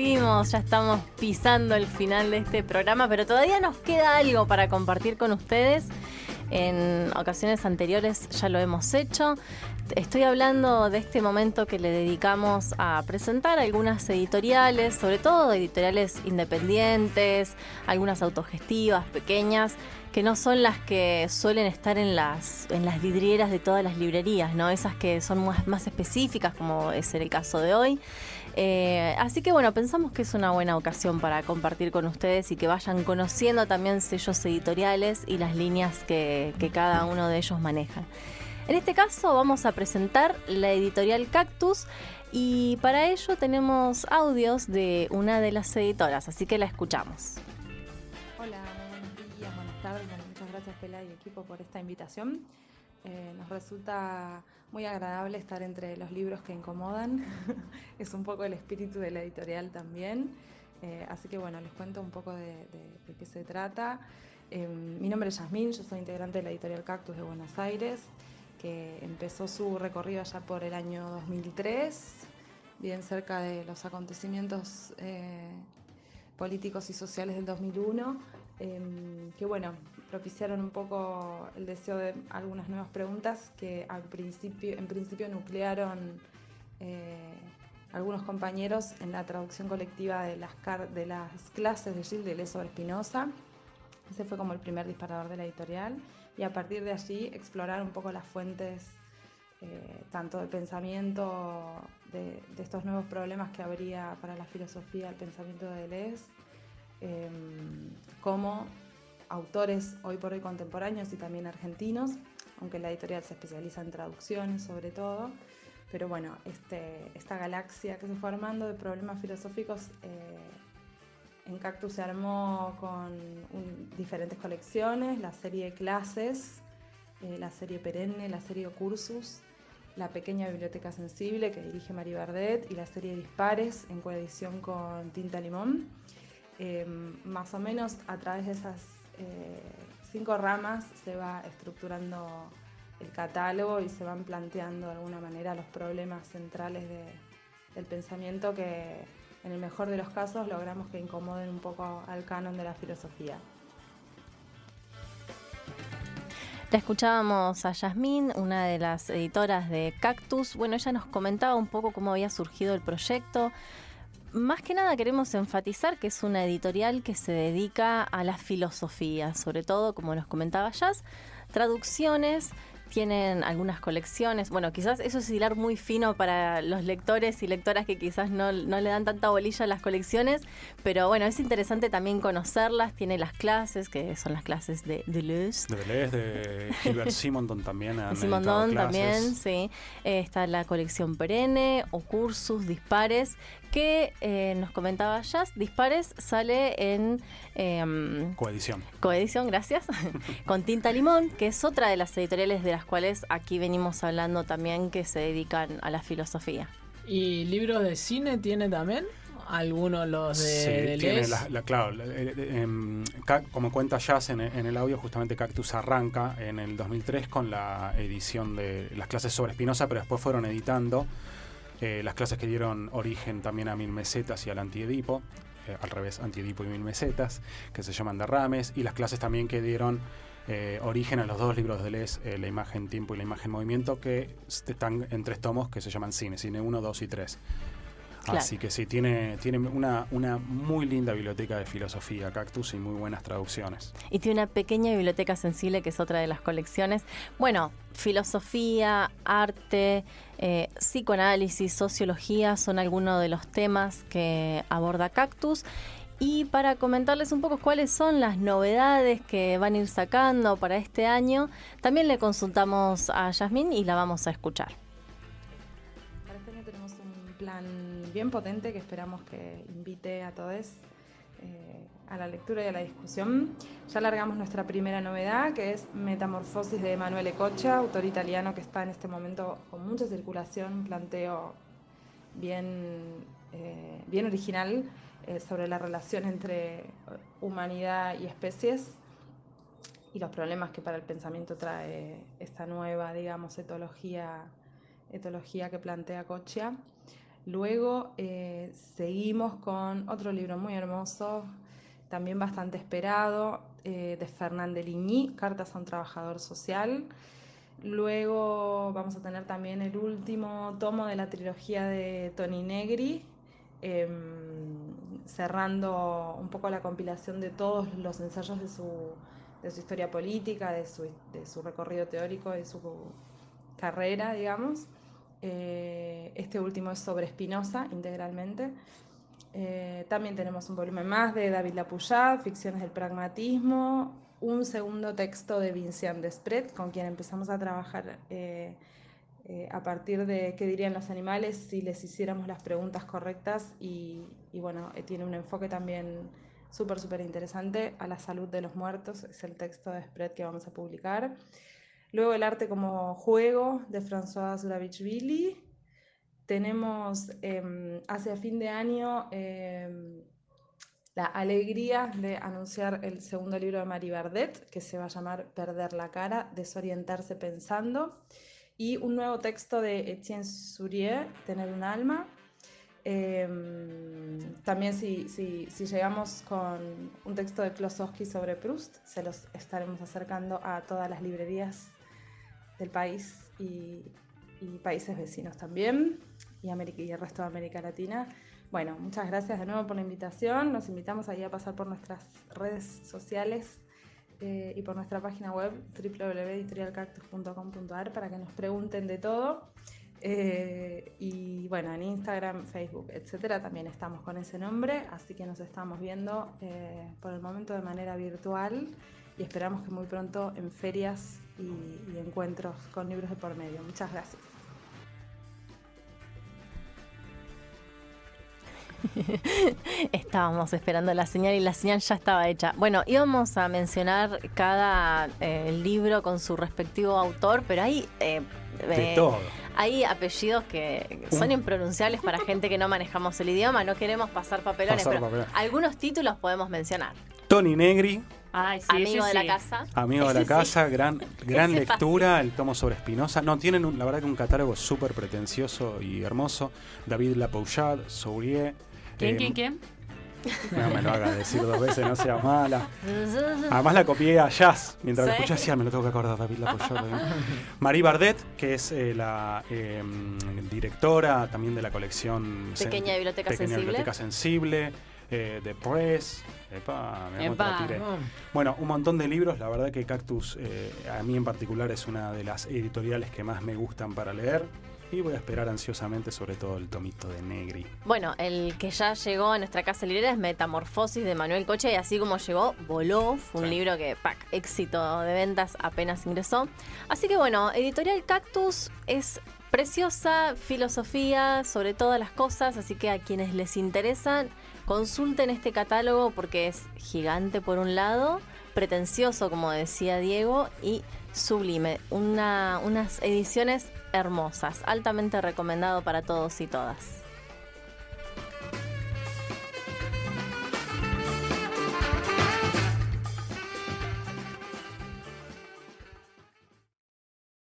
ya estamos pisando el final de este programa, pero todavía nos queda algo para compartir con ustedes. En ocasiones anteriores ya lo hemos hecho. Estoy hablando de este momento que le dedicamos a presentar algunas editoriales, sobre todo editoriales independientes, algunas autogestivas, pequeñas, que no son las que suelen estar en las, en las vidrieras de todas las librerías, ¿no? Esas que son más, más específicas, como es el caso de hoy. Eh, así que bueno, pensamos que es una buena ocasión para compartir con ustedes y que vayan conociendo también sellos editoriales y las líneas que, que cada uno de ellos maneja. En este caso vamos a presentar la editorial Cactus y para ello tenemos audios de una de las editoras, así que la escuchamos. Hola, buenos días, buenas tardes, muchas gracias Pela y equipo por esta invitación. Eh, nos resulta muy agradable estar entre los libros que incomodan. es un poco el espíritu de la editorial también. Eh, así que bueno, les cuento un poco de, qué se trata. Eh, mi nombre es Yasmín, yo soy integrante de la editorial Cactus de Buenos Aires, que empezó su recorrido allá por el año 2003, bien cerca de los acontecimientos políticos y sociales del 2001, em, que bueno, propiciaron un poco el deseo de algunas nuevas preguntas que al principio, en principio nuclearon eh, algunos compañeros en la traducción colectiva de las, de las clases de Gilles Deleuze sobre Spinoza. Ese fue como el primer disparador de la editorial y a partir de allí explorar un poco las fuentes eh, tanto del pensamiento de, estos nuevos problemas que habría para la filosofía, el pensamiento de Deleuze, em, como autores hoy por hoy contemporáneos y también argentinos, aunque la editorial se especializa en traducciones sobre todo. Pero bueno, este, esta galaxia que se fue armando de problemas filosóficos eh, en Cactus se armó con diferentes colecciones, la serie Clases, eh, la serie Perenne, la serie Cursus, la pequeña biblioteca sensible que dirige María Bardet y la serie Dispares en coedición con Tinta Limón. Eh, más o menos a través de esas eh, cinco ramas se va estructurando el catálogo y se van planteando de alguna manera los problemas centrales del pensamiento que en el mejor de los casos logramos que incomoden un poco al canon de la filosofía. La escuchábamos a Yasmín, una de las editoras de Cactus. Bueno, ella nos comentaba un poco cómo había surgido el proyecto, más que nada queremos enfatizar que es una editorial que se dedica a la filosofía, sobre todo, como nos comentaba Jazz, traducciones tienen algunas colecciones. Bueno, quizás eso es hilar muy fino para los lectores y lectoras que quizás no, le dan tanta bolilla a las colecciones, pero bueno, es interesante también conocerlas. Tiene las clases, que son las clases de Deleuze. De Deleuze, de Gilbert Simondon también. Simondon también, sí. Eh, está la colección perenne o cursus dispares, que eh, nos comentaba Jazz, Dispares sale en... Em, coedición. Coedición, gracias. con Tinta Limón, que es otra de las editoriales de las cuales aquí venimos hablando también que se dedican a la filosofía. ¿Y libros de cine tiene también? algunos los de, sí, tiene la, claro, em, como cuenta Jazz en, en, el audio, justamente Cactus arranca en el 2003 con la edición de las clases sobre Spinoza, pero después fueron editando eh, las clases que dieron origen también a Mil Mesetas y al Antiedipo, eh, al revés, Antiedipo y Mil Mesetas, que se llaman Derrames, y las clases también que dieron eh, origen a los dos libros de Les, La imagen tiempo y la imagen movimiento, que están en tres tomos que se llaman Cine, Cine 1, 2 y 3. Así que sí, tiene, tiene una, una muy linda biblioteca de filosofía, Cactus, y muy buenas traducciones. Y tiene una pequeña biblioteca sensible que es otra de las colecciones. Bueno, filosofía, arte, eh, psicoanálisis, sociología son algunos de los temas que aborda Cactus. Y para comentarles un poco cuáles son las novedades que van a ir sacando para este año, también le consultamos a Yasmín y la vamos a escuchar. Para este año tenemos un plan bien potente que esperamos que invite a todos eh, a la lectura y a la discusión. Ya largamos nuestra primera novedad, que es Metamorfosis de Emanuele Cocha, autor italiano que está en este momento con mucha circulación, planteo bien, eh, bien original eh, sobre la relación entre humanidad y especies y los problemas que para el pensamiento trae esta nueva, digamos, etología, etología que plantea Cocha. Luego eh, seguimos con otro libro muy hermoso, también bastante esperado, eh, de Fernand Ligny, Cartas a un trabajador social. Luego vamos a tener también el último tomo de la trilogía de Tony Negri, em, cerrando un poco la compilación de todos los ensayos de su, de su historia política, de su, de su recorrido teórico, de su carrera, digamos. Eh, este último es sobre Spinoza integralmente. Eh, también tenemos un volumen más de David Lapouillat, Ficciones del Pragmatismo, un segundo texto de Vincent Despret, con quien empezamos a trabajar eh, a partir de qué dirían los animales si les hiciéramos las preguntas correctas y, bueno, tiene un enfoque también súper, súper interesante a la salud de los muertos, es el texto de Despret que vamos a publicar. Luego el arte como juego de François Zurabichvili. Tenemos em, hacia fin de año em, la alegría de anunciar el segundo libro de Marie Bardet, que se va a llamar Perder la cara, desorientarse pensando, y un nuevo texto de Etienne Sourier, Tener un alma. Em, también si, si, llegamos con un texto de Klosowski sobre Proust, se los estaremos acercando a todas las librerías del país y, países vecinos también, y, América, y el resto de América Latina. Bueno, muchas gracias de nuevo por la invitación. Nos invitamos ahí a pasar por nuestras redes sociales eh, y por nuestra página web www.editorialcactus.com.ar para que nos pregunten de todo. Eh, y bueno, en Instagram, Facebook, etcétera, también estamos con ese nombre, así que nos estamos viendo eh, por el momento de manera virtual y esperamos que muy pronto en ferias y, encuentros con libros de por medio. Muchas gracias. Estábamos esperando la señal y la señal ya estaba hecha. Bueno, íbamos a mencionar cada eh, libro con su respectivo autor, pero hay, eh, eh, todo. hay apellidos que son impronunciables para gente que no manejamos el idioma. No queremos pasar papelones, pero algunos títulos podemos mencionar. Tony Negri, amigo de la casa. Amigo de la casa, gran, gran lectura, el tomo sobre Espinosa. No, tienen la verdad que un catálogo súper pretencioso y hermoso. David Lapouchard, Sourier. ¿Quién, quién, quién? No me lo haga decir dos veces, no sea mala. Además la copié a Jazz. Mientras lo escuché decía, me lo tengo que acordar, David Lapouchard. Marie Bardet, que es eh, la em, directora también de la colección Pequeña Biblioteca Pequeña Sensible. Biblioteca Sensible, eh, de Press. Bueno, un montón de libros. La verdad que Cactus, eh, a mí en particular, es una de las editoriales que más me gustan para leer. Y voy a esperar ansiosamente sobre todo el tomito de Negri. Bueno, el que ya llegó a nuestra casa librera es Metamorfosis de Manuel Coche y así como llegó, voló. Fue un libro que, pack, éxito de ventas apenas ingresó. Así que bueno, Editorial Cactus es preciosa, filosofía sobre todas las cosas, así que a quienes les interesan Consulten este catálogo porque es gigante por un lado, pretencioso como decía Diego y sublime. unas ediciones hermosas, altamente recomendado para todos y todas.